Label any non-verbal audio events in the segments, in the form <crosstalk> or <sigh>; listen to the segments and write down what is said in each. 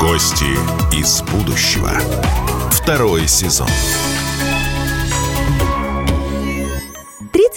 Гости из будущего. Второй сезон.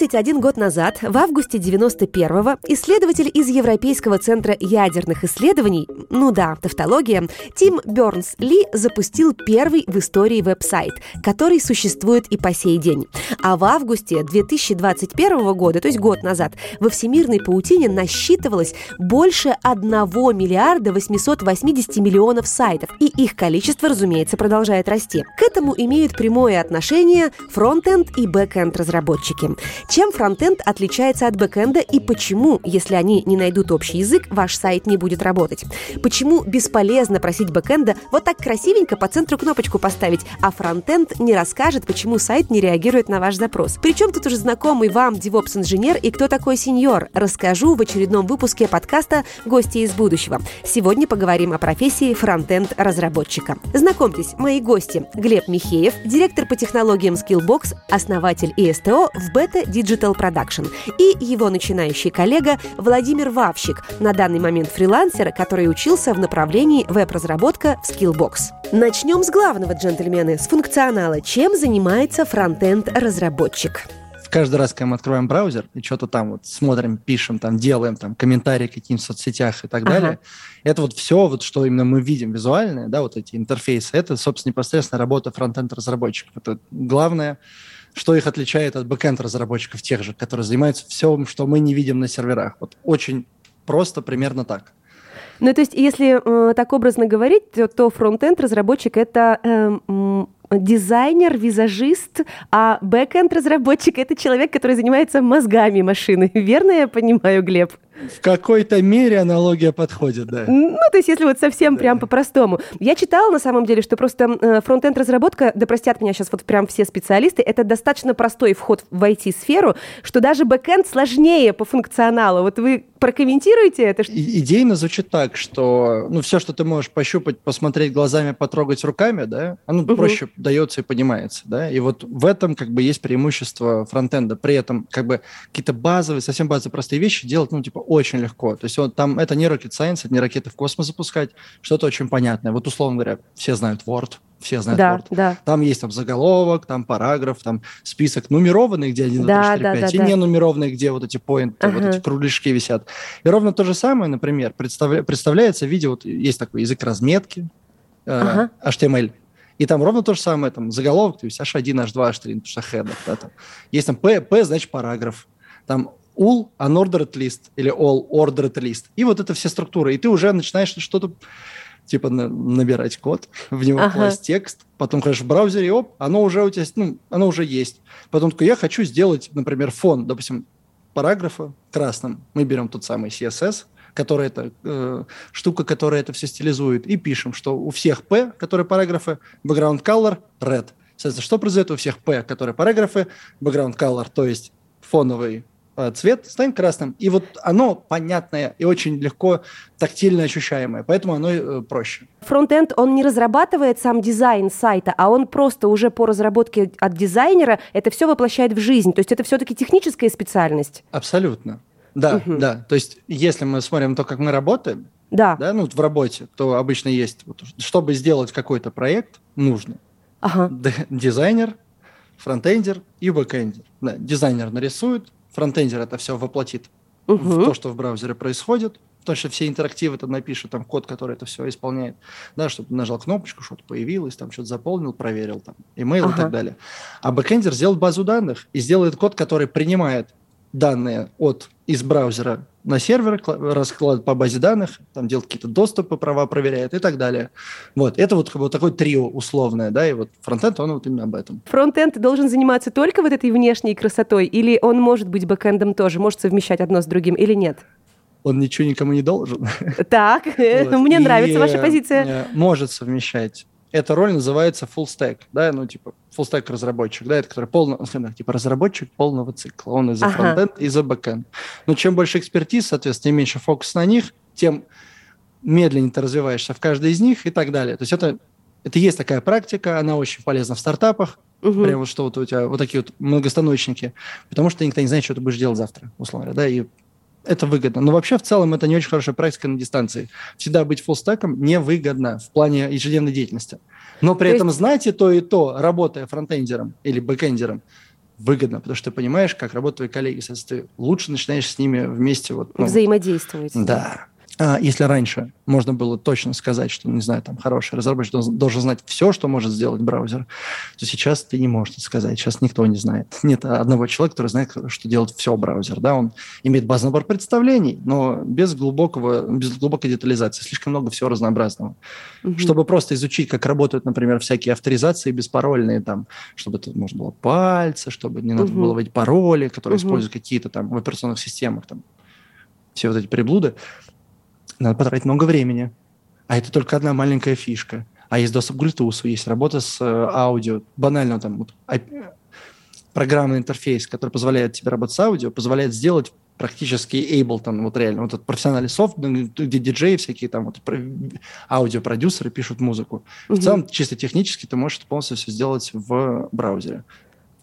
31 год назад, в августе 91-го, исследователь из Европейского центра ядерных исследований, ну да, тавтология, Тим Бернс Ли запустил первый в истории веб-сайт, который существует и по сей день. А в августе 2021 года, то есть год назад, во всемирной паутине насчитывалось больше 1 миллиарда 880 миллионов сайтов, и их количество, разумеется, продолжает расти. К этому имеют прямое отношение фронтенд и бэкенд разработчики. Чем фронтенд отличается от бэкенда и почему, если они не найдут общий язык, ваш сайт не будет работать? Почему бесполезно просить бэкенда вот так красивенько по центру кнопочку поставить, а фронтенд не расскажет, почему сайт не реагирует на ваш запрос? Причем тут уже знакомый вам DevOps-инженер и кто такой сеньор, расскажу в очередном выпуске подкаста «Гости из будущего». Сегодня поговорим о профессии фронтенд-разработчика. Знакомьтесь, мои гости. Глеб Михеев, директор по технологиям Skillbox, основатель и CTO в Beta Digital Production, и его начинающий коллега Владимир Вавщик, на данный момент фрилансер, который учился в направлении веб-разработка в Skillbox. Начнем с главного, джентльмены, с функционала. Чем занимается фронтенд-разработчик? каждый раз, когда мы открываем браузер и что-то там вот смотрим, пишем, там делаем, там комментарии каким-то соцсетях и так ага. далее, это вот все, вот что именно мы видим визуальное, да, вот эти интерфейсы, это, собственно, непосредственно работа фронтенд разработчиков. Это главное, что их отличает от бэкенд разработчиков тех же, которые занимаются всем, что мы не видим на серверах. Вот очень просто, примерно так. Ну, то есть, если э, так образно говорить, то, то фронтенд разработчик это э, дизайнер, визажист, а бэкенд разработчик это человек, который занимается мозгами машины. <laughs> Верно я понимаю, Глеб? В какой-то мере аналогия подходит, да. Ну, то есть, если вот совсем да. прям по-простому. Я читала, на самом деле, что просто э, фронтенд-разработка, да простят меня сейчас вот прям все специалисты, это достаточно простой вход в IT-сферу, что даже бэкенд сложнее по функционалу. Вот вы прокомментируете это? И, идейно звучит так, что ну, все, что ты можешь пощупать, посмотреть глазами, потрогать руками, да, оно угу. проще дается и понимается, да. И вот в этом как бы есть преимущество фронтенда. При этом как бы какие-то базовые, совсем базовые простые вещи делать, ну, типа, очень легко. То есть вот там это не rocket science, это не ракеты в космос запускать, что-то очень понятное. Вот условно говоря, все знают Word, все знают да, Word. Да. Там есть там заголовок, там параграф, там список нумерованный, где 1, 2, 3, 4, да, 5, да, и да. не нумерованный, где вот эти поинты, ага. вот эти кругляшки висят. И ровно то же самое, например, представля, представляется в виде, вот есть такой язык разметки, э, ага. HTML, и там ровно то же самое, там заголовок, то есть H1, H2, H3, потому что header, да, там. Есть там P, P, значит, параграф. Там all unordered list или all ordered list. И вот это все структуры. И ты уже начинаешь что-то типа на, набирать код, <laughs> в него ага. класть текст, потом ходишь в браузере, и оп, оно уже у тебя, ну, оно уже есть. Потом такой, я хочу сделать, например, фон, допустим, параграфа красным. Мы берем тот самый CSS, который это э, штука, которая это все стилизует, и пишем, что у всех P, которые параграфы, background color red. Соответственно, что произойдет у всех P, которые параграфы, background color, то есть фоновый цвет станет красным. И вот оно понятное и очень легко тактильно ощущаемое, поэтому оно э, проще. Фронтенд, он не разрабатывает сам дизайн сайта, а он просто уже по разработке от дизайнера это все воплощает в жизнь. То есть это все-таки техническая специальность. Абсолютно. Да, угу. да. То есть если мы смотрим то, как мы работаем, да. Да, ну, в работе, то обычно есть, вот, чтобы сделать какой-то проект, нужно ага. дизайнер, фронтендер и бэкендер. Да, дизайнер нарисует, фронтендер это все воплотит угу. в то, что в браузере происходит, то, что все интерактивы там напишет, там код, который это все исполняет, да, чтобы нажал кнопочку, что-то появилось, там что-то заполнил, проверил, там, имейл ага. и так далее. А бэкендер сделает базу данных и сделает код, который принимает данные от из браузера на сервер, раскладывает по базе данных, там делает какие-то доступы, права проверяет и так далее. Вот, это вот, вот такое трио условное, да, и вот фронтенд, он вот именно об этом. Фронтенд должен заниматься только вот этой внешней красотой, или он может быть бэкэндом тоже, может совмещать одно с другим, или нет? Он ничего никому не должен. Так, <laughs> мне нравится ваша позиция. Э, может совмещать эта роль называется full stack, да, ну, типа, full stack разработчик, да, это который полно, <laughs> ну, типа, разработчик полного цикла. Он и за ага. фронтенд, и за бэкенд. Но чем больше экспертиз, соответственно, тем меньше фокус на них, тем медленнее ты развиваешься в каждой из них и так далее. То есть это, это есть такая практика, она очень полезна в стартапах, угу. прямо что вот у тебя вот такие вот многостаночники, потому что никто не знает, что ты будешь делать завтра, условно говоря, да, и это выгодно. Но вообще в целом это не очень хорошая практика на дистанции. Всегда быть фуллстеком невыгодно в плане ежедневной деятельности. Но при то этом есть... знать и то, и то, работая фронтендером или бэкендером, выгодно, потому что ты понимаешь, как работают твои коллеги. Соответственно, ты лучше начинаешь с ними вместе... Вот, ну, Взаимодействовать. Да. А, если раньше можно было точно сказать, что, не знаю, там хороший разработчик должен, должен знать все, что может сделать браузер, то сейчас ты не можешь это сказать. Сейчас никто не знает. <laughs> Нет одного человека, который знает, что делает все браузер. Да? Он имеет базовый набор представлений, но без, глубокого, без глубокой детализации. Слишком много всего разнообразного. Угу. Чтобы просто изучить, как работают, например, всякие авторизации беспарольные, там, чтобы это можно было пальцы, чтобы не надо угу. было вводить пароли, которые угу. используют какие-то там в операционных системах, там, все вот эти приблуды надо потратить много времени. А это только одна маленькая фишка. А есть доступ к Bluetooth, есть работа с э, аудио. Банально там вот, программный интерфейс, который позволяет тебе работать с аудио, позволяет сделать практически Ableton, вот реально, вот этот профессиональный софт, где диджеи всякие там, вот аудиопродюсеры пишут музыку. Угу. В целом, чисто технически ты можешь полностью все сделать в браузере.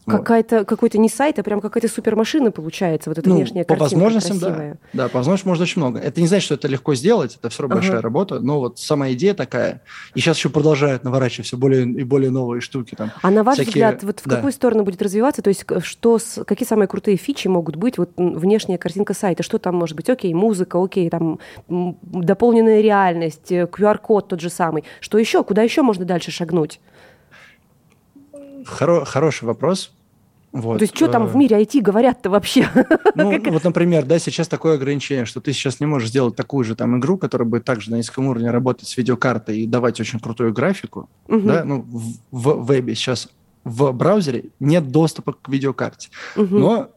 Какая-то, какой-то не сайт, а прям какая-то супермашина получается, вот эта ну, внешняя по картинка возможностям, красивая. да. Да, по возможностям можно очень много. Это не значит, что это легко сделать, это все равно ага. большая работа, но вот сама идея такая. И сейчас еще продолжают наворачивать все более и более новые штуки. Там, а на ваш всякие... взгляд, вот в да. какую сторону будет развиваться? То есть что, какие самые крутые фичи могут быть? Вот внешняя картинка сайта, что там может быть? Окей, музыка, окей, там дополненная реальность, QR-код э, тот же самый. Что еще? Куда еще можно дальше шагнуть? Хоро- хороший вопрос. Вот. То есть, что там в э, мире IT говорят-то вообще? <laughs> Ну, вот, например, да, сейчас такое ограничение, что ты сейчас не можешь сделать такую же там игру, которая будет также на низком уровне работать с видеокартой и давать очень крутую графику. Угу. Да? Ну, в, в вебе сейчас в браузере нет доступа к видеокарте. Угу. Но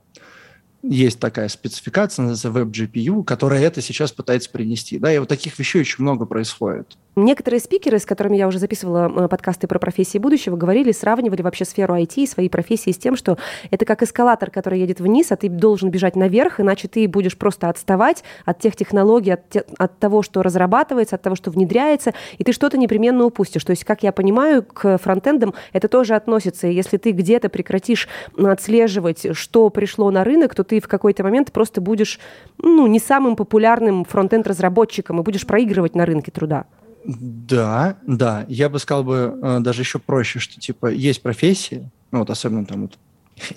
есть такая спецификация, называется WebGPU, которая это сейчас пытается принести. Да, и вот таких вещей очень много происходит. Некоторые спикеры, с которыми я уже записывала э, подкасты про профессии будущего, говорили, сравнивали вообще сферу IT и свои профессии с тем, что это как эскалатор, который едет вниз, а ты должен бежать наверх, иначе ты будешь просто отставать от тех технологий, от, те, от того, что разрабатывается, от того, что внедряется, и ты что-то непременно упустишь. То есть, как я понимаю, к фронтендам это тоже относится. И если ты где-то прекратишь отслеживать, что пришло на рынок, то ты в какой-то момент просто будешь ну, не самым популярным фронтенд-разработчиком и будешь проигрывать на рынке труда. Да, да. Я бы сказал бы э, даже еще проще, что типа есть профессии, ну вот особенно там вот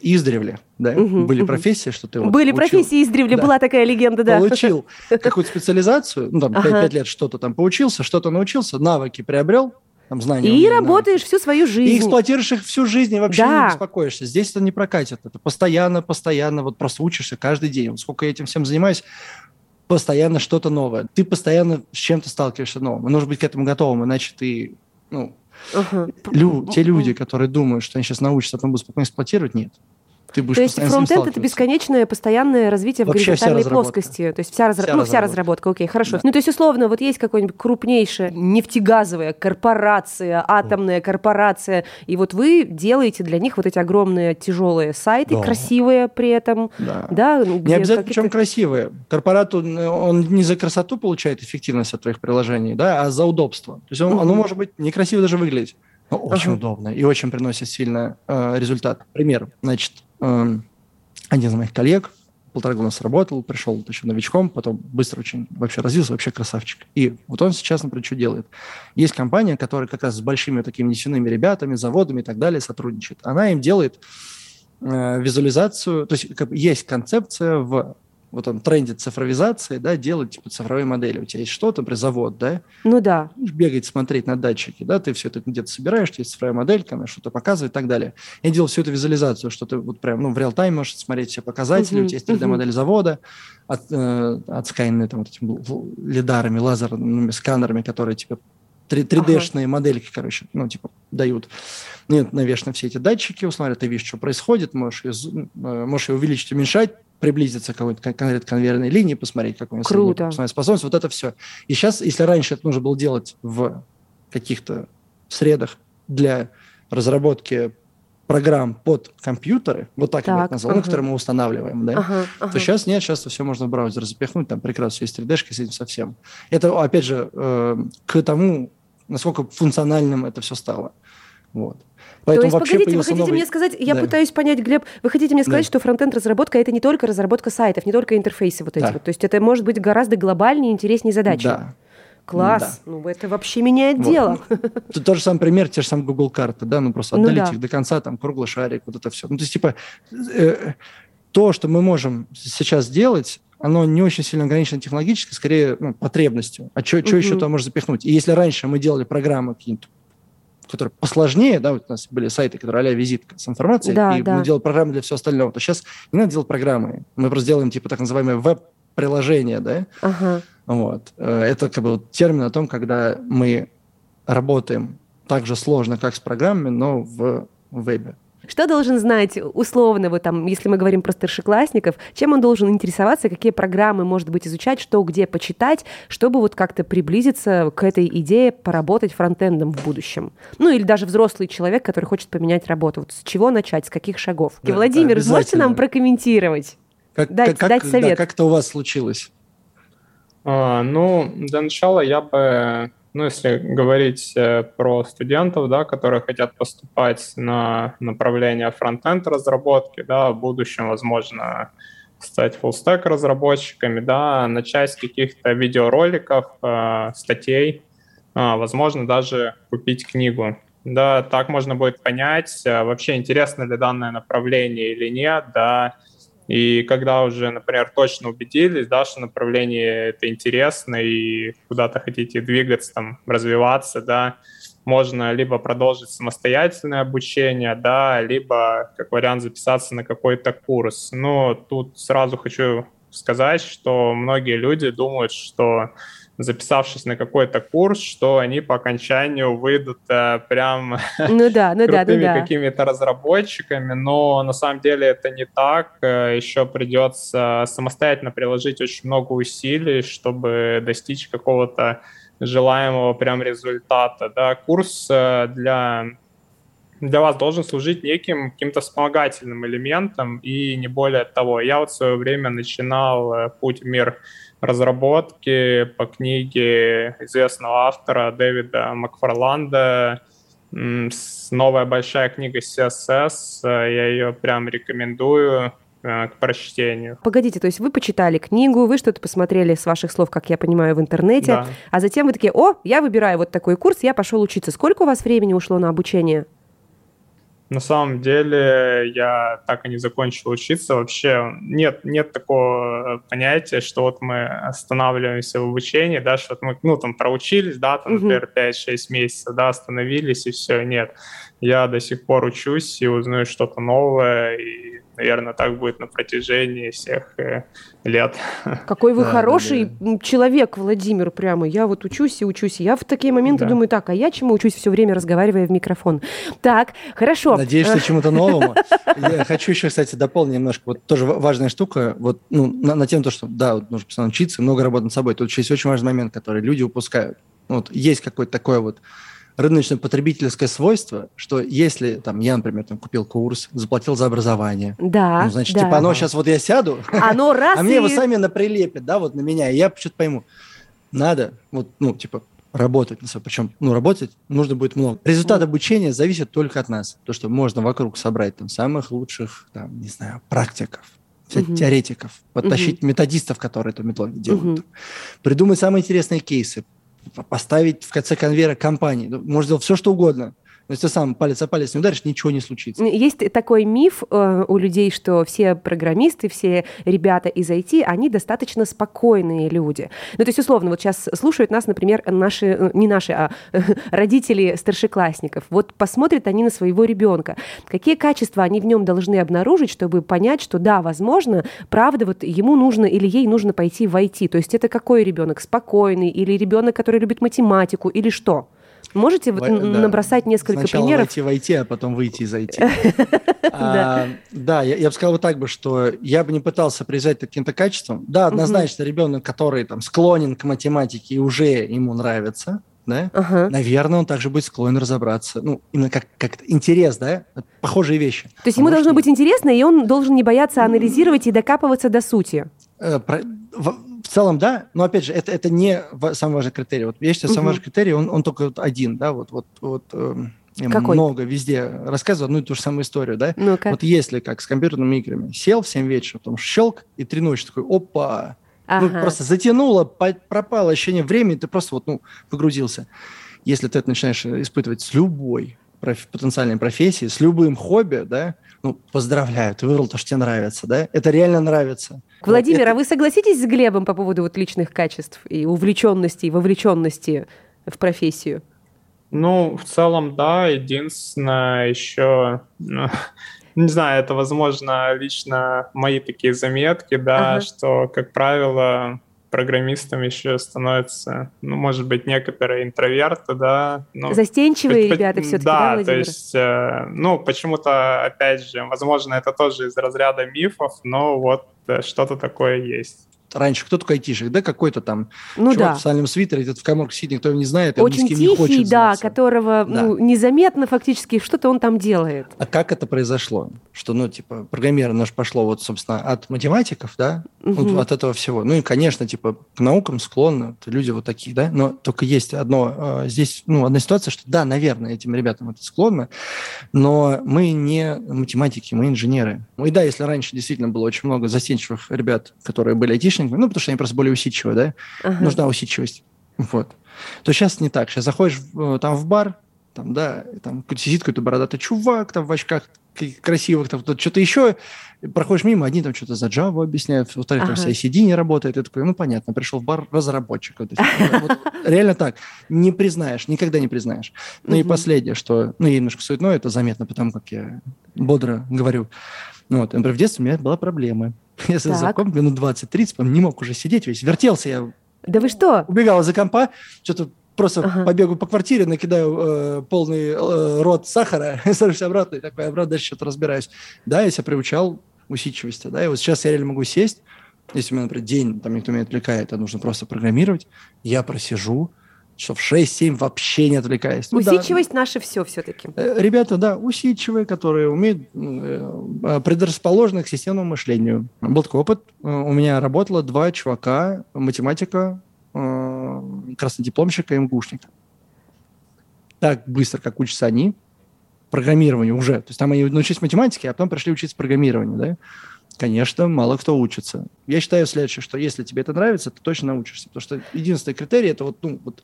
издревле, да, угу, были угу. профессии, что ты вот Были учил, профессии издревле, да, была такая легенда, да. Получил <laughs> какую-то специализацию, ну там ага. 5 лет что-то там поучился, что-то научился, навыки приобрел, там, знания. И работаешь навыки. всю свою жизнь. И эксплуатируешь их всю жизнь, и вообще да. не беспокоишься. Здесь это не прокатит. Это постоянно, постоянно, вот просто учишься каждый день. Вот сколько я этим всем занимаюсь, постоянно что-то новое. Ты постоянно с чем-то сталкиваешься новым. И нужно быть к этому готовым, иначе ты, ну, uh-huh. лю, те люди, которые думают, что они сейчас научатся, а потом будут спокойно эксплуатировать, нет ты будешь То есть фронтенд это бесконечное постоянное развитие Вообще в горизонтальной плоскости. То есть вся, разра... вся, ну, вся разработка, окей, хорошо. Да. Ну, то есть, условно, вот есть какой-нибудь крупнейшая нефтегазовая корпорация, атомная корпорация, и вот вы делаете для них вот эти огромные тяжелые сайты, да. красивые при этом. Да. да не обязательно, причем красивые. Корпорат, он не за красоту получает эффективность от твоих приложений, да, а за удобство. То есть он, mm-hmm. оно может быть некрасиво даже выглядеть. Но очень ага. удобно и очень приносит сильно э, результат. Пример. Значит, Эм, один из моих коллег полтора года сработал, пришел еще новичком, потом быстро очень вообще развился, вообще красавчик. И вот он сейчас, например, что делает? Есть компания, которая как раз с большими такими нефтяными ребятами, заводами и так далее сотрудничает. Она им делает э, визуализацию, то есть как, есть концепция в вот он тренде цифровизации, да, делать типа цифровые модели. У тебя есть что-то, например, завод, да? Ну да. Бегать, смотреть на датчики, да, ты все это где-то собираешь, есть цифровая моделька, она что-то показывает и так далее. Я делал всю эту визуализацию, что ты вот прям, ну, в реал-тайм можешь смотреть все показатели, uh-huh, у тебя есть 3D-модель uh-huh. завода, от, э, отсканенные там вот этими лидарами, лазерными сканерами, которые тебе 3D-шные ага. модельки, короче, ну, типа, дают. Нет, навешаны все эти датчики, условно, ты видишь, что происходит, можешь ее, э, можешь ее увеличить, уменьшать, приблизиться к какой-то конкретной конвейерной линии, посмотреть, как у него Круто. способность, вот это все. И сейчас, если раньше это нужно было делать в каких-то средах для разработки программ под компьютеры, вот так, так я бы назвал, ага. которые мы устанавливаем, да, ага, ага. то сейчас нет, сейчас все можно в браузер запихнуть, там прекрасно есть 3D-шка с этим совсем. Это, опять же, э, к тому, насколько функциональным это все стало. Вот. Поэтому То есть, погодите, вы хотите новый... мне сказать, я да. пытаюсь понять, Глеб, вы хотите мне сказать, да. что фронтенд-разработка это не только разработка сайтов, не только интерфейсы вот эти да. вот. То есть это может быть гораздо глобальнее и интереснее задачи. Да. Класс, да. ну это вообще меняет вот. дело. Тут тот же самый пример, те же самые Google карты, да, ну просто отдалить ну, да. их до конца, там круглый шарик, вот это все. Ну то есть типа э, то, что мы можем сейчас сделать, оно не очень сильно ограничено технологически, скорее ну, потребностью. А что угу. еще туда можно запихнуть? И если раньше мы делали программы какие-то которые посложнее, да, вот у нас были сайты, которые а визитка с информацией, да, и да. мы делали программы для всего остального, то сейчас не надо делать программы. Мы просто делаем, типа, так называемое веб-приложение, да. Ага. Вот. Э, это как бы вот термин о том, когда мы работаем так же сложно, как с программами, но в вебе. Что должен знать условно, вот там, если мы говорим про старшеклассников, чем он должен интересоваться, какие программы, может быть, изучать, что где почитать, чтобы вот как-то приблизиться к этой идее поработать фронтендом в будущем? Ну, или даже взрослый человек, который хочет поменять работу. Вот с чего начать, с каких шагов? Да, Владимир, можете нам прокомментировать? Как, дать, как, дать совет. Да, как это у вас случилось? А, ну, для начала я бы ну, если говорить э, про студентов, да, которые хотят поступать на направление фронтенд разработки, да, в будущем, возможно, стать фуллстек разработчиками, да, начать с каких-то видеороликов, э, статей, э, возможно, даже купить книгу. Да, так можно будет понять, э, вообще интересно ли данное направление или нет, да, и когда уже, например, точно убедились, да, что направление это интересно и куда-то хотите двигаться, там, развиваться, да, можно либо продолжить самостоятельное обучение, да, либо, как вариант, записаться на какой-то курс. Но тут сразу хочу сказать, что многие люди думают, что записавшись на какой-то курс, что они по окончанию выйдут э, прям <laughs> ну да, ну да, ну да. какими-то разработчиками, но на самом деле это не так. Э, Еще придется самостоятельно приложить очень много усилий, чтобы достичь какого-то желаемого прям результата. Да? Курс э, для для вас должен служить неким каким-то вспомогательным элементом и не более того. Я вот в свое время начинал э, путь в мир разработки по книге известного автора Дэвида Макфарланда новая большая книга CSS, я ее прям рекомендую э, к прочтению. Погодите, то есть вы почитали книгу, вы что-то посмотрели с ваших слов, как я понимаю, в интернете, да. а затем вы такие, о, я выбираю вот такой курс, я пошел учиться. Сколько у вас времени ушло на обучение? На самом деле я так и не закончил учиться. Вообще нет, нет такого понятия, что вот мы останавливаемся в обучении, да, что вот мы, ну, там, проучились, да, там, например, 5-6 месяцев, да, остановились и все. Нет, я до сих пор учусь и узнаю что-то новое, и наверное, так будет на протяжении всех э, лет. <laughs> Какой вы да, хороший да, да. человек, Владимир, прямо. Я вот учусь и учусь. Я в такие моменты да. думаю, так, а я чему учусь все время, разговаривая в микрофон? Так, хорошо. Надеюсь, что <laughs> чему-то новому. Я хочу еще, кстати, дополнить немножко. Вот тоже важная штука, вот ну, на, на тему то, что да, вот нужно постоянно учиться, много работать над собой. Тут еще есть очень важный момент, который люди упускают. Вот есть какой-то такой вот рыночно-потребительское свойство, что если там я, например, там купил курс, заплатил за образование, да, ну, значит, да. типа оно сейчас вот я сяду, оно раз <laughs> а мне его сами наприлепят, да, вот на меня, и я что-то пойму, надо, вот, ну, типа, работать на собой. Причем, ну, работать нужно будет много. Результат обучения зависит только от нас. То, что можно вокруг собрать там самых лучших, там, не знаю, практиков, угу. теоретиков, подтащить угу. методистов, которые эту методологию делают, угу. придумать самые интересные кейсы, поставить в конце конвейера компании. Ну, можно сделать все, что угодно. Но если ты сам палец о палец не ударишь, ничего не случится. Есть такой миф э, у людей, что все программисты, все ребята из IT, они достаточно спокойные люди. Ну, то есть, условно, вот сейчас слушают нас, например, наши, э, не наши, а <laughs> родители старшеклассников. Вот посмотрят они на своего ребенка. Какие качества они в нем должны обнаружить, чтобы понять, что да, возможно, правда, вот ему нужно или ей нужно пойти в IT. То есть это какой ребенок? Спокойный или ребенок, который любит математику или что? Можете вот да. набросать несколько Сначала примеров? войти войти, а потом выйти из IT. <laughs> а, да, я, бы сказал вот так бы, что я бы не пытался привязать к каким-то качествам. Да, однозначно ребенок, который там склонен к математике и уже ему нравится, да, ага. наверное, он также будет склонен разобраться. Ну, именно как, как интерес, да, похожие вещи. То есть а ему должно быть интересно, и он должен не бояться анализировать и докапываться до сути. Э, про, в, в целом, да, но опять же, это, это не самый важный критерий. Вот я считаю, самый важный критерий, он, он только один, да, вот, вот, вот э, Я Какой? много везде рассказываю одну и ту же самую историю, да? Ну-ка. Вот если как с компьютерными играми, сел в 7 вечера, потом щелк, и три ночи такой, опа, ну, Ага. просто затянуло, пропало ощущение времени, ты просто вот, ну, погрузился. Если ты это начинаешь испытывать с любой проф- потенциальной профессией, с любым хобби, да, ну, поздравляю, ты выбрал то, что тебе нравится, да, это реально нравится. Владимир, Вот а вы согласитесь с Глебом по поводу вот личных качеств и увлеченности, и вовлеченности в профессию? Ну, в целом, да. Единственное, еще, ну, <laughs> не знаю, это, возможно, лично мои такие заметки, да, Ага. что, как правило, программистом еще становятся, ну, может быть, некоторые интроверты, да. Ну, Застенчивые Хоть- ребята все-таки, да, да, то есть, э, ну, почему-то, опять же, возможно, это тоже из разряда мифов, но вот э, что-то такое есть. Раньше кто такой айтишник? Да какой-то там Ну чувак да. в сальном свитере, этот в коморке сидит, никто его не знает, он ни Очень с кем не тихий, хочет да, знаться. которого Да. ну, незаметно фактически что-то он там делает. А как это произошло? Что, ну, типа, программирование наше пошло вот, собственно, от математиков, да, вот Мгм. от этого всего. Ну и, конечно, типа, к наукам склонны люди вот такие, да, но только есть одно, э, здесь, ну, одна ситуация, что да, наверное, этим ребятам это склонно, но мы не математики, мы инженеры. Ну и да, если раньше действительно было очень много застенчивых ребят, которые были айтишниками, ну, потому что они просто более усидчивые, да, Ага. нужна усидчивость. Вот. То сейчас не так. Сейчас заходишь в- э, там в бар, там, да, там сидит какой-то бородатый чувак там в очках красивых, там что-то еще, проходишь мимо, одни там что-то за Java объясняют, во-вторых, там Ага. CICD не работает, и ты такой, ну, понятно, пришел в бар разработчик. Вот, вот <laughs> реально так. Не признаешь, никогда не признаешь. Ну и последнее, что, ну, я немножко суетной, это заметно, потому как я бодро говорю. Ну, вот, например, в детстве у меня была проблема. <laughs> Если Так. за комп минут 20-30, потом не мог уже сидеть весь, вертелся я Да вы что? убегал из-за компа, что-то просто Ага. побегу по квартире, накидаю э, полный э, рот сахара, <laughs> сажусь обратно и такой, обратно дальше что-то разбираюсь. Да, я себя приучал усидчивости, да, и вот сейчас я реально могу сесть, если у меня, например, день, там никто меня отвлекает, а нужно просто программировать, я просижу, что в 6-7 вообще не отвлекаясь. Ну да, Усидчивость наше все все-таки. э, Ребята, да, усидчивые, которые умеют э, предрасположены к системному мышлению. Был такой опыт. Э, У меня работало два чувака, математика, краснодипломщика и МГУшника. Так быстро, как учатся они, программированию уже. То есть там они научились математике, а потом пришли учиться программированию, да? Конечно, мало кто учится. Я считаю следующее, что если тебе это нравится, ты точно научишься. Потому что единственный критерий – это вот, ну, вот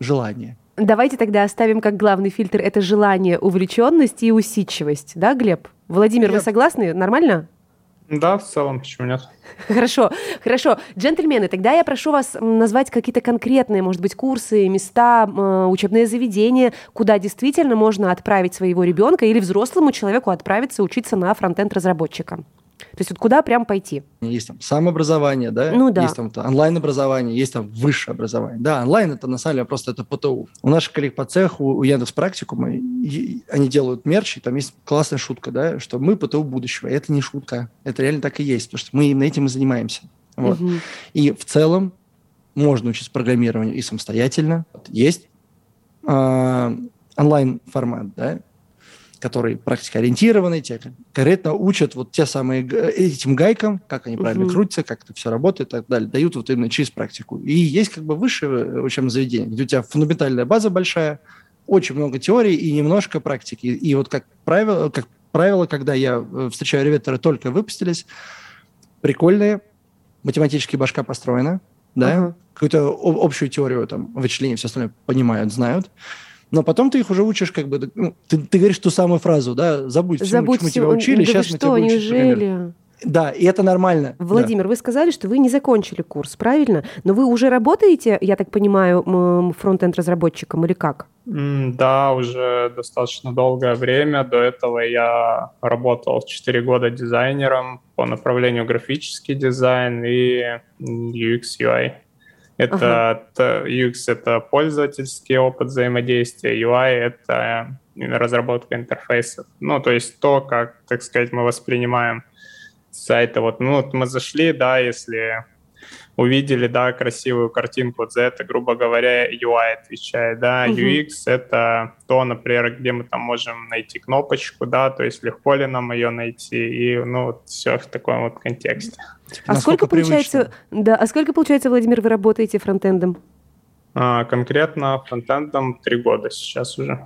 желание. Давайте тогда оставим как главный фильтр это желание, увлеченность и усидчивость, да, Глеб? Владимир, вы Я- согласны? Нормально? Да, в целом, почему нет? <laughs> Хорошо, хорошо. Джентльмены, тогда я прошу вас назвать какие-то конкретные, может быть, курсы, места, м, учебные заведения, куда действительно можно отправить своего ребенка или взрослому человеку отправиться учиться на фронтенд разработчика. То есть вот куда прям пойти? Есть там самообразование, да? Ну да. Есть там онлайн-образование, есть там высшее образование. Да, онлайн это на самом деле просто это ПТУ. У наших коллег по цеху, у Яндекс Практикума, они делают мерч, и там есть классная шутка, да, что мы ПТУ будущего. И это не шутка, это реально так и есть, потому что мы именно этим и занимаемся. Вот. Мгм. И в целом можно учиться программированию и самостоятельно. Вот Есть а, онлайн-формат, да, который практикоориентированный, тебя конкретно учат вот те самые г- этим гайкам, как они правильно Мгм. крутятся, как это все работает и так далее. Дают вот именно через практику. И есть как бы высшее учебное заведение, где у тебя фундаментальная база большая, очень много теории и немножко практики. И вот как правило, как правило, когда я э, встречаю ребят, которые только выпустились, прикольные, математически башка построена, да, Ага. какую-то общую теорию там вычисления, все остальное понимают, знают. Но потом ты их уже учишь, как бы, ну, ты, ты говоришь ту самую фразу, да, забудь, всему, Забудь чему всё. тебя учили, Да сейчас мы тебя что, будем учить программировать. неужели? Да, и это нормально. да. Владимир, вы сказали, что вы не закончили курс, правильно? Но вы уже работаете, я так понимаю, м, фронтенд-разработчиком или как? Да, уже достаточно долгое время. До этого я работал 4 года дизайнером по направлению графический дизайн и UX UI. Это UX — это пользовательский опыт взаимодействия, UI — это именно разработка интерфейсов. Ну, то есть то, как, так сказать, мы воспринимаем сайты. Вот, ну, вот мы зашли, да, если увидели, да, красивую картинку, за это, грубо говоря, UI отвечает, да, Мгм. UX — это то, например, где мы там можем найти кнопочку, да, то есть легко ли нам ее найти, и, ну, вот все в таком вот контексте. Типа, А сколько получается, привычно. да, а сколько получается, Владимир, вы работаете фронтендом? А, конкретно фронтендом три года сейчас уже.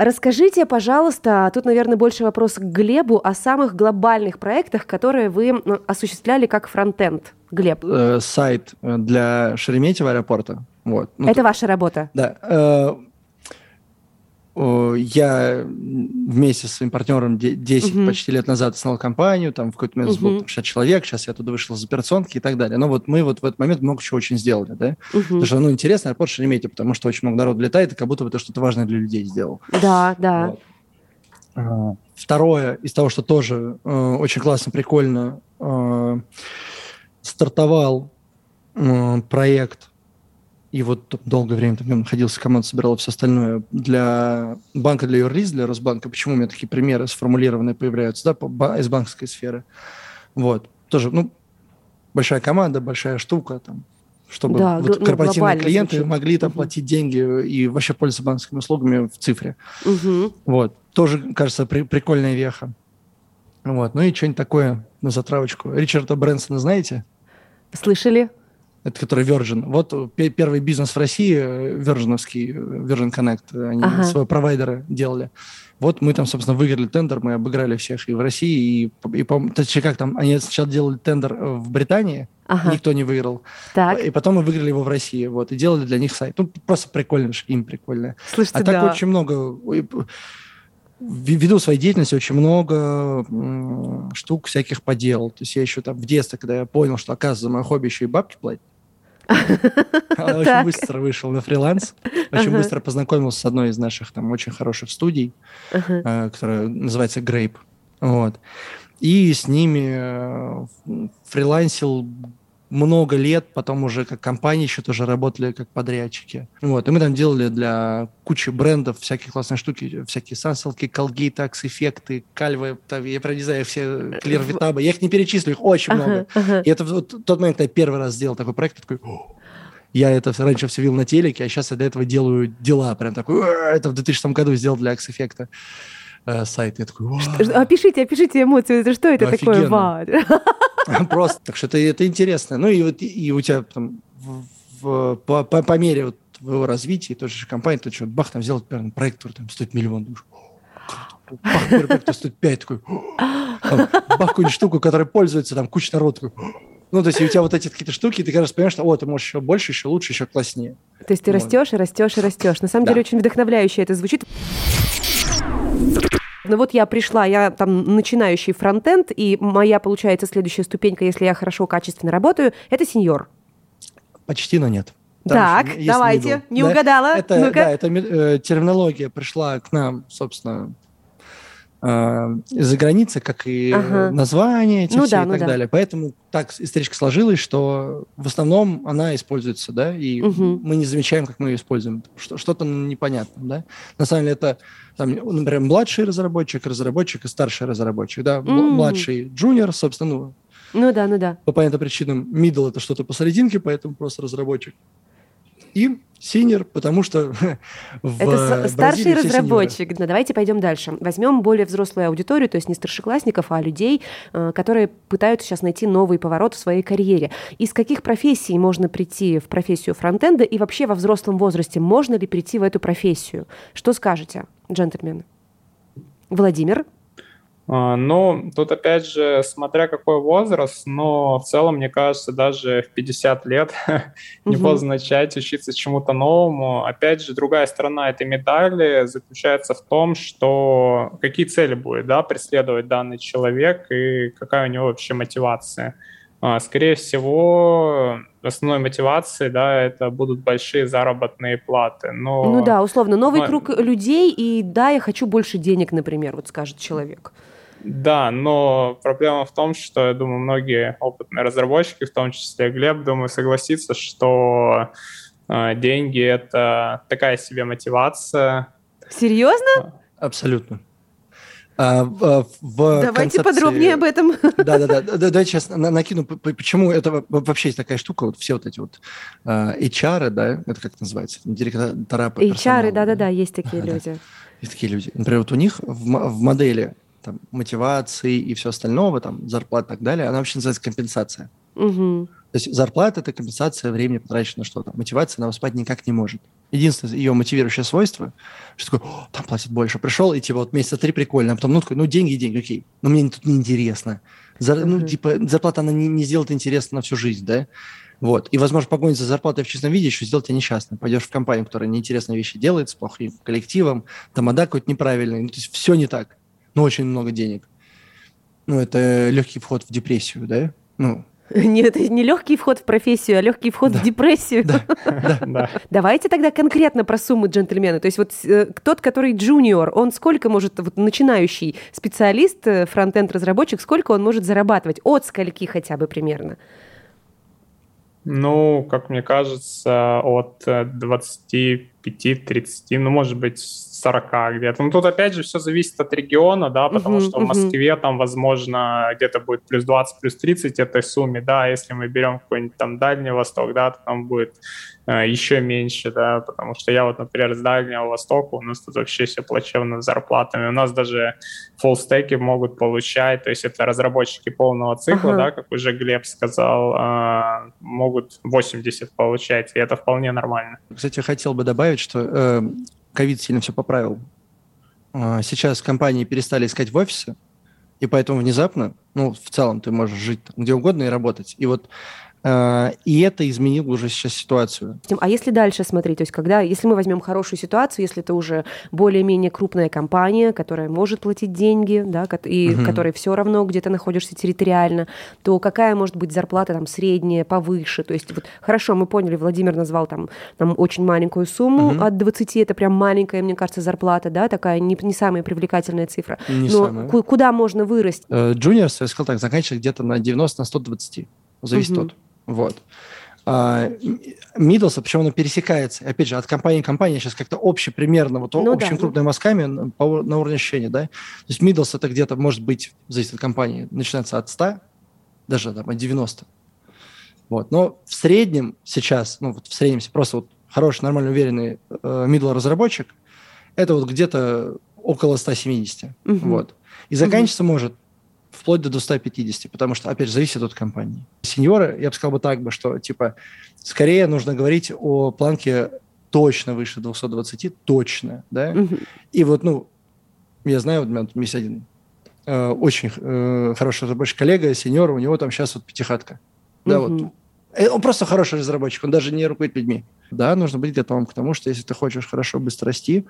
Расскажите, пожалуйста, тут, наверное, больше вопрос к Глебу о самых глобальных проектах, которые вы осуществляли как фронтенд. Глеб. Э, сайт для Шереметьево аэропорта. Вот. Ну, Это ваша работа? Да. Э, я вместе с своим партнером 10 угу. почти лет назад основал компанию, там в какой-то момент угу. было 60 человек, сейчас я туда вышел из операционки и так далее. Но вот мы вот в этот момент много чего очень сделали, да? Угу. Потому что, ну, интересно аэропорт Шереметьево, потому что очень много народу летает, и как будто бы ты что-то важное для людей сделал. Да, да. Вот. А, второе, из того, что тоже э, очень классно, прикольно, э, стартовал э, проект и вот долгое время там находился, команда собирала все остальное для банка, для юрлиц, для Росбанка. Почему у меня такие примеры сформулированные появляются, да, из банковской сферы. Вот. Тоже, ну, большая команда, большая штука, там, чтобы да, вот ну, корпоративные клиенты звучит. могли там угу. платить деньги и вообще пользоваться банковскими услугами в цифре. Угу. Вот. Тоже, кажется, при, прикольная веха. Вот. Ну и что-нибудь такое на затравочку. Ричарда Брэнсона знаете? Слышали? Это который Virgin. Вот первый бизнес в России, Virginовский, Virgin Connect, они ага. свои провайдеры делали. Вот мы там, собственно, выиграли тендер, мы обыграли всех и в России, и, и точнее, как там, они сначала делали тендер в Британии, ага. никто не выиграл. Так. И потом мы выиграли его в России, вот, и делали для них сайт. Ну, просто прикольно, им прикольно. Слушайте, а так очень много ввиду своей деятельности очень много штук всяких поделал. То есть я еще там в детстве, когда я понял, что, оказывается, мое хобби еще и бабки платят, очень быстро вышел на фриланс, очень быстро познакомился с одной из наших там очень хороших студий, э, которая называется Grape. Вот. И с ними э, фрилансил много лет, потом уже как компании еще тоже работали как подрядчики. Вот, и мы там делали для кучи брендов всякие классные штуки, всякие санселки, колги, такс, эффекты, кальвы, там, я прям не знаю, все клир витабы, я их не перечислю, их очень много. И это вот тот момент, когда я первый раз сделал такой проект, такой, я это раньше все видел на телеке, а сейчас я до этого делаю дела, прям такой, это в 2000 году сделал для X эффекта э, сайт. Я такой, Опишите, опишите эмоции, это что это ну, такое? Вау. <laughs> <laughs> Просто, так что это, это интересно. Ну и вот и у тебя там в, в, по, по, по мере вот твоего развития, той же компании, то что, бах, там сделать например, проект, который там стоит миллион душ. Бах, проект стоит пять, такой. Там, бах, какую-нибудь штуку, которой пользуется там куча народу, такой. Ну, то есть у тебя вот эти какие-то штуки, ты, кажется, понимаешь, что, о, ты можешь еще больше, еще лучше, еще класснее. То есть ты вот. растешь и растешь и растешь. На самом да. деле очень вдохновляюще это звучит. Ну вот я пришла, я там начинающий фронтенд, и моя, получается, следующая ступенька, если я хорошо, качественно работаю, это сеньор. Почти, но нет. Там так, давайте, middle. не да? угадала. Это, ну да, это э, терминология пришла к нам, собственно, э, из-за границы, как и ага. название эти ну, все да, и ну так да. далее. Поэтому так исторически сложилось, что в основном она используется, да, и угу. мы не замечаем, как мы ее используем. Что-то непонятно, да. На самом деле это, там, например, младший разработчик, разработчик и старший разработчик, да. Угу. Младший джуниор, собственно, ну, ну да, ну да. По понятным причинам middle это что-то посерединке, поэтому просто разработчик. И Синер, потому что <laughs> в Это старший разработчик. Да, давайте пойдем дальше. Возьмем более взрослую аудиторию, то есть не старшеклассников, а людей, э, которые пытаются сейчас найти новый поворот в своей карьере. Из каких профессий можно прийти в профессию фронтенда и вообще во взрослом возрасте можно ли прийти в эту профессию? Что скажете, джентльмены? Владимир? А, ну, тут опять же, смотря какой возраст, но в целом, мне кажется, даже в 50 лет <laughs> не поздно начать учиться чему-то новому. Опять же, другая сторона этой медали заключается в том, что какие цели будет да, преследовать данный человек и какая у него вообще мотивация. А, скорее всего, основной мотивацией, да, это будут большие заработные платы. Но, ну да, условно, новый но... круг людей, и да, я хочу больше денег, например, вот скажет человек. Да, но проблема в том, что, я думаю, многие опытные разработчики, в том числе Глеб, думаю, согласится, что э, деньги — это такая себе мотивация. Серьезно? Абсолютно. А, в, в Давайте концепции... подробнее об этом. <laughs> Да, да, да. Давайте сейчас накину, почему это вообще есть такая штука, вот все вот эти вот uh, HR, да, это как называется, директора по HR, да, да, да, есть такие люди. Есть такие люди. Например, вот у них в, в модели там, мотивации и все остального, там, зарплат и так далее, она вообще называется компенсация. Угу. То есть зарплата – это компенсация времени, потраченного на что-то. Мотивация она спать никак не может. Единственное ее мотивирующее свойство, что такое, там платят больше. Пришел, и типа вот месяца три прикольно, а потом, ну, такой, ну, деньги, деньги, окей. Но мне тут неинтересно. Зар, Ну, типа, зарплата, она не, не сделает интересно на всю жизнь, да? Вот. И, возможно, погонить за зарплатой в чистом виде еще сделать тебя несчастным. Пойдешь в компанию, которая неинтересные вещи делает, с плохим коллективом, тамада какой-то неправильный. Ну, то есть все не так. Но очень много денег. Ну, это легкий вход в депрессию, да? Ну, <laughs> нет, это не легкий вход в профессию, а легкий вход да. в депрессию. Да. Да. <laughs> Давайте тогда конкретно про суммы джентльмена. То есть вот э, тот, который джуниор, он сколько может, вот начинающий специалист, э, фронтенд разработчик, сколько он может зарабатывать? От скольки хотя бы примерно? Ну, как мне кажется, от 25-30, э, ну, может быть, 40 где-то. Ну, тут опять же все зависит от региона, да, потому uh-huh, что uh-huh. в Москве там, возможно, где-то будет плюс 20, плюс 30 этой сумме, да, если мы берем какой-нибудь там Дальний Восток, да, то там будет э, еще меньше, да, потому что я вот, например, с Дальнего Востока, у нас тут вообще все плачевно с зарплатами, у нас даже фуллстеки могут получать, то есть это разработчики полного цикла, uh-huh. да, как уже Глеб сказал, э, могут 80 получать, и это вполне нормально. Кстати, хотел бы добавить, что э, ковид сильно все поправил. А, сейчас компании перестали искать в офисе, и поэтому внезапно, ну, в целом ты можешь жить где угодно и работать. И вот и это изменило уже сейчас ситуацию. А если дальше смотреть, то есть когда, если мы возьмем хорошую ситуацию, если это уже более-менее крупная компания, которая может платить деньги, да, и угу. которой все равно где то находишься территориально, то какая может быть зарплата там средняя, повыше? То есть вот хорошо, мы поняли, Владимир назвал там, там очень маленькую сумму угу. от 20, это прям маленькая, мне кажется, зарплата, да, такая не, не самая привлекательная цифра. Не Но самая. куда можно вырасти? Джуниор, я сказал так, заканчивает где-то на 90 на 120. Зависит угу. от вот. Миддлса, причем оно пересекается, опять же, от компании к компании, сейчас как-то общий примерно, вот ну, общими да. крупными мазками на, на уровне ощущения, да. То есть Миддлс это где-то, может быть, зависит от компании, начинается от 100, даже там, от 90. Вот. Но в среднем сейчас, ну вот в среднем просто вот хороший, нормально уверенный э, middle разработчик, это вот где-то около 170. Угу. Вот. И заканчиваться угу. может вплоть до 150, потому что, опять же, зависит от компании. Сеньоры, я бы сказал бы так, бы, что, типа, скорее нужно говорить о планке точно выше 220, точно, да? Угу. И вот, ну, я знаю, вот у меня тут есть один э, очень э, хороший разработчик коллега, сеньор, у него там сейчас вот пятихатка. Да, угу. вот. Э, он просто хороший разработчик, он даже не руководит людьми. Да, нужно быть готовым к тому, что если ты хочешь хорошо, быстро расти,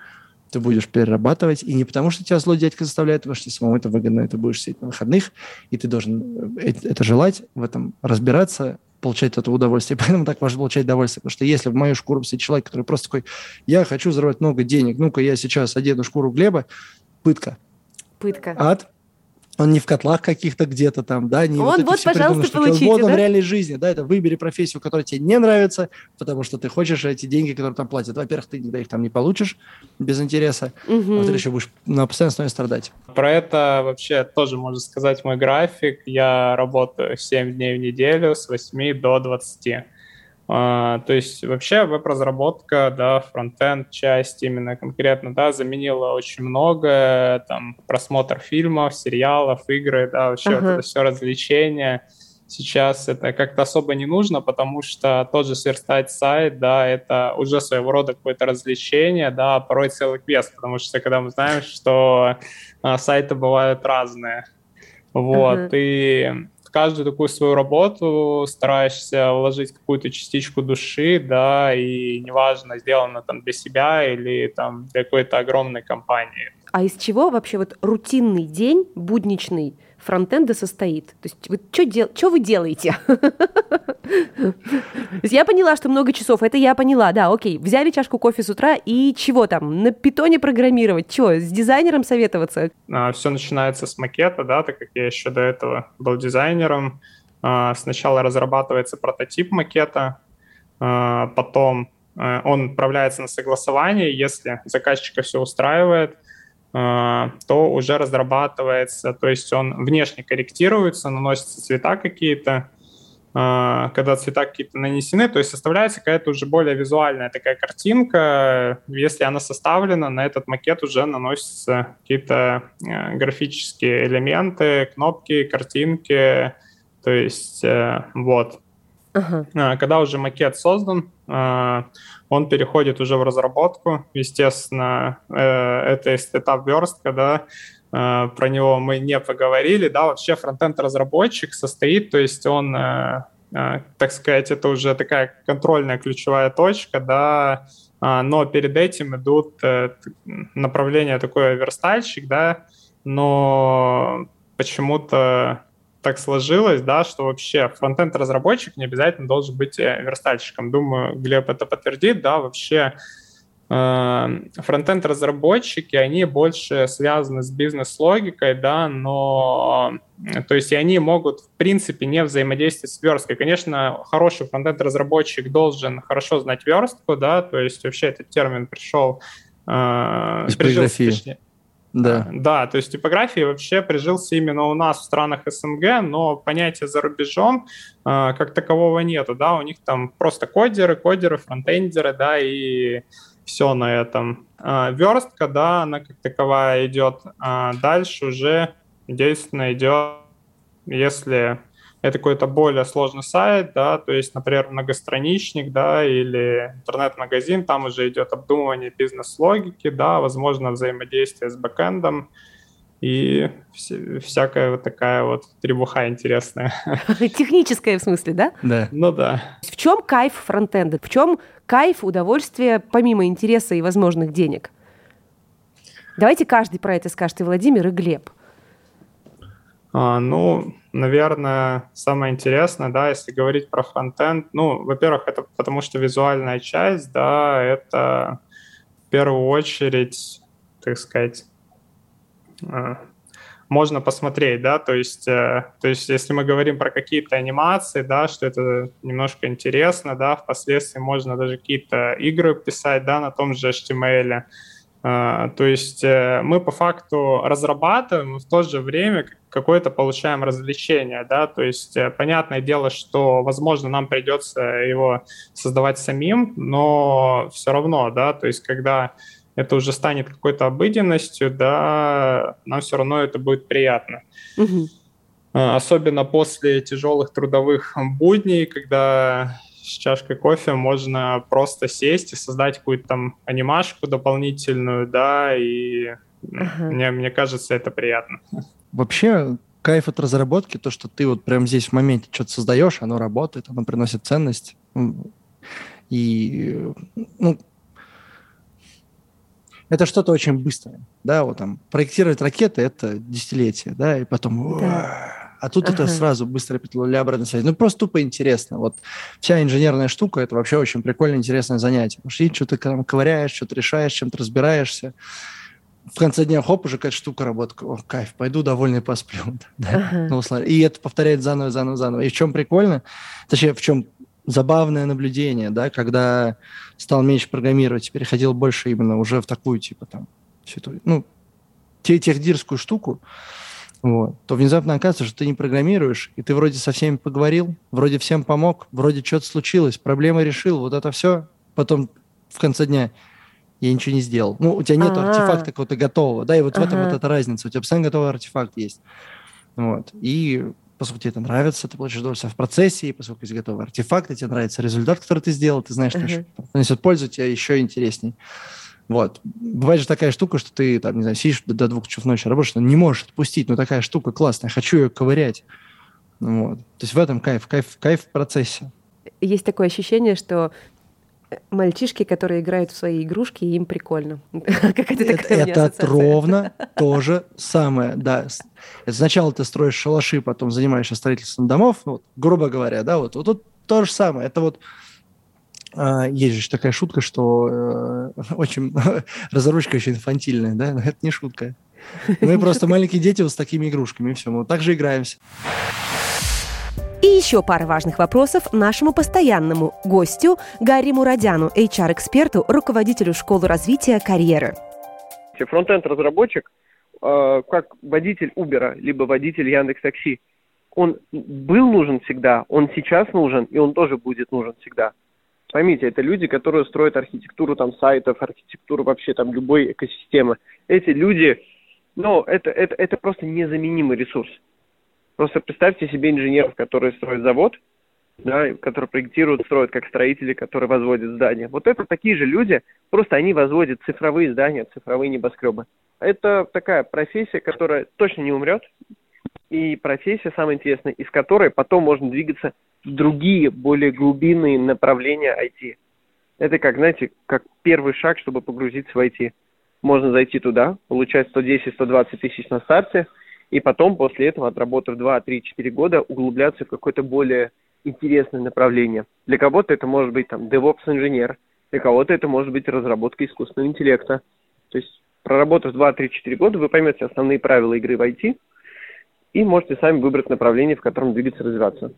ты будешь перерабатывать, и не потому, что тебя злой дядька заставляет, потому что тебе самому это выгодно, ты будешь сидеть на выходных, и ты должен э, это желать, в этом разбираться, получать это удовольствие. <laughs> Поэтому так важно получать удовольствие. Потому что если в мою шкуру сидит человек, который просто такой, я хочу заработать много денег, ну-ка я сейчас одену шкуру Глеба, пытка. Пытка. Ад, он не в котлах каких-то где-то там, да, не он вот, вот пожалуйста, получите, вот он да? в реальной жизни, да, это выбери профессию, которая тебе не нравится, потому что ты хочешь эти деньги, которые там платят. Во-первых, ты никогда их там не получишь без интереса, угу. а во-вторых, еще будешь на постоянной основе страдать. Про это вообще тоже можно сказать мой график. Я работаю 7 дней в неделю с 8 до 20. А, то есть вообще веб-разработка, да, фронтенд часть именно конкретно, да, заменила очень многое, там, просмотр фильмов, сериалов, игры, да, вообще uh-huh. вот это все развлечения. Сейчас это как-то особо не нужно, потому что тот же сверстать сайт, да, это уже своего рода какое-то развлечение, да, а порой целый квест, потому что когда мы знаем, что а, сайты бывают разные, вот, uh-huh. и каждую такую свою работу стараешься вложить какую-то частичку души, да, и неважно, сделано там для себя или там для какой-то огромной компании. А из чего вообще вот рутинный день, будничный, фронтенда состоит? То есть вы что дел... Что вы делаете? <laughs> Я поняла, что много часов, это я поняла, да, окей. Взяли чашку кофе с утра и чего там? На питоне программировать? Что, с дизайнером советоваться? А, Все начинается с макета, да, так как я еще до этого был дизайнером. А, сначала разрабатывается прототип макета, а, потом он отправляется на согласование, если заказчика все устраивает – то уже разрабатывается, то есть он внешне корректируется, наносятся цвета какие-то, а, когда цвета какие-то нанесены, то есть составляется какая-то уже более визуальная такая картинка. Если она составлена, на этот макет уже наносятся какие-то а, графические элементы, кнопки, картинки, то есть э, вот. Uh-huh. Когда уже макет создан, он переходит уже в разработку. Естественно, это этап верстка, да, про него мы не поговорили, да, вообще фронтенд разработчик состоит, то есть он а, так сказать, это уже такая контрольная ключевая точка, да, а, но перед этим идут э, направление такое верстальщик, да, но почему-то так сложилось, да, что вообще фронтенд-разработчик не обязательно должен быть э, верстальщиком. Думаю, Глеб это подтвердит, да, вообще Эм, фронтенд-разработчики, они больше связаны с бизнес-логикой, да, но, то есть, и они могут, в принципе, не взаимодействовать с версткой. Конечно, хороший фронтенд-разработчик должен хорошо знать верстку, да, то есть, вообще этот термин пришел... Э, Из прижился, Да. да, то есть типографии вообще прижился именно у нас в странах СНГ, но понятия за рубежом э, как такового нету, да, у них там просто кодеры, кодеры, фронтендеры, да, и все на этом. А, верстка, да, она как таковая идет. А дальше уже, естественно, идет, если это какой-то более сложный сайт, да, то есть, например, многостраничник, да, или интернет-магазин, там уже идет обдумывание бизнес-логики, да, возможно, взаимодействие с бэкэндом, и всякая вот такая вот требуха интересная. <laughs> Техническая в смысле, да? Да. Ну да. В чем кайф фронтенда? В чем кайф, удовольствие, помимо интереса и возможных денег? Давайте каждый про это скажет, и Владимир, и Глеб. А, ну, наверное, самое интересное, да, если говорить про фронтенд, ну, во-первых, это потому что визуальная часть, да, это в первую очередь, так сказать, а, можно посмотреть, да, то есть, э, то есть если мы говорим про какие-то анимации, да, что это немножко интересно, да, впоследствии можно даже какие-то игры писать, да, на том же HTML. А, то есть э, мы по факту разрабатываем, в то же время какое-то получаем развлечение, да, то есть э, понятное дело, что, возможно, нам придется его создавать самим, но все равно, да, то есть когда это уже станет какой-то обыденностью, да, нам все равно это будет приятно. Угу. Особенно после тяжелых трудовых будней, когда с чашкой кофе можно просто сесть и создать какую-то там анимашку дополнительную, да, и uh мне, мне кажется, это приятно. Вообще, кайф от разработки, то, что ты вот прямо здесь в моменте что-то создаешь, оно работает, оно приносит ценность. И, ну, это что-то очень быстрое, да, вот там проектировать ракеты это десятилетие, да, и потом, да. А тут ага. это сразу быстро петля обратной связи. Ну просто тупо интересно. Вот вся инженерная штука это вообще очень прикольное, интересное занятие. Потому что что-то там ковыряешь, что-то решаешь, чем-то разбираешься. В конце дня хоп, уже какая-то штука работает. О, кайф, пойду довольный посплю. <laughs> Да? Ага. Ну, и это повторяет заново, заново, заново. И в чем прикольно, точнее, в чем забавное наблюдение, да, когда стал меньше программировать, переходил больше именно уже в такую, типа, там, всю эту, ну, техдирскую штуку, вот, то внезапно оказывается, что ты не программируешь, и ты вроде со всеми поговорил, вроде всем помог, вроде что-то случилось, проблема решил, вот это все, потом в конце дня я ничего не сделал. Ну, у тебя нет А-а-а. артефакта какого-то готового, да, и вот ага. в этом вот эта разница. У тебя постоянно готовый артефакт есть. Вот. И поскольку тебе это нравится, ты получишь удовольствие в процессе, и поскольку есть готовый артефакт, и тебе нравится результат, который ты сделал, ты знаешь, uh-huh. что несет пользу, тебе еще интересней. Вот. Бывает же такая штука, что ты, там, не знаю, сидишь до, до двух часов ночи работаешь, но не можешь отпустить, но такая штука классная, хочу ее ковырять. Вот. То есть в этом кайф, кайф, кайф в процессе. Есть такое ощущение, что мальчишки, которые играют в свои игрушки, им прикольно. <laughs> Какая-то такая Это, это ровно то же самое, да. Сначала ты строишь шалаши, потом занимаешься строительством домов, ну, вот, грубо говоря, да, вот, вот тут то же самое. Это вот есть же такая шутка, что э, <laughs> очень <laughs> разручка очень инфантильная, да, но это не шутка. Мы <laughs> просто маленькие дети вот с такими игрушками, и все, мы вот так же играемся. И еще пара важных вопросов нашему постоянному гостю Гарри Мурадяну, HR-эксперту, руководителю школы развития карьеры. Фронтенд-разработчик, э, как водитель Uber, либо водитель Яндекс Такси, он был нужен всегда, он сейчас нужен, и он тоже будет нужен всегда. Поймите, это люди, которые строят архитектуру там сайтов, архитектуру вообще там любой экосистемы. Эти люди, ну, это, это, это просто незаменимый ресурс. Просто представьте себе инженеров, которые строят завод, да, которые проектируют, строят как строители, которые возводят здания. Вот это такие же люди, просто они возводят цифровые здания, цифровые небоскребы. Это такая профессия, которая точно не умрет, и профессия, самая интересная, из которой потом можно двигаться другие, более глубинные направления IT. Это как, знаете, как первый шаг, чтобы погрузиться в IT. Можно зайти туда, получать 110-120 тысяч на старте, и потом, после этого, отработав 2, 3, 4 года, углубляться в какое-то более интересное направление. Для кого-то это может быть там DevOps-инженер, для кого-то это может быть разработка искусственного интеллекта. То есть, проработав 2, 3, 4 года, вы поймете основные правила игры в IT и можете сами выбрать направление, в котором двигаться, развиваться.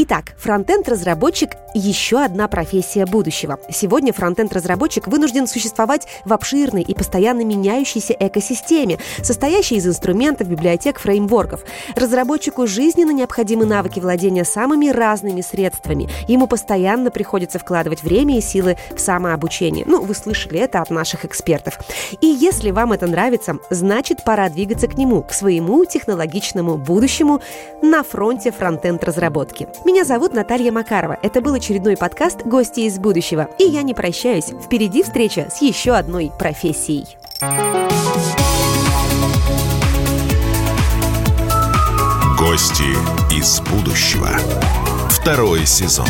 Итак, фронтенд-разработчик – еще одна профессия будущего. Сегодня фронтенд-разработчик вынужден существовать в обширной и постоянно меняющейся экосистеме, состоящей из инструментов, библиотек, фреймворков. Разработчику жизненно необходимы навыки владения самыми разными средствами. Ему постоянно приходится вкладывать время и силы в самообучение. Ну, вы слышали это от наших экспертов. И если вам это нравится, значит, пора двигаться к нему, к своему технологичному будущему на фронте фронтенд-разработки. Меня зовут Наталья Макарова. Это был очередной подкаст «Гости из будущего». И я не прощаюсь. Впереди встреча с еще одной профессией. Гости из будущего. Второй сезон.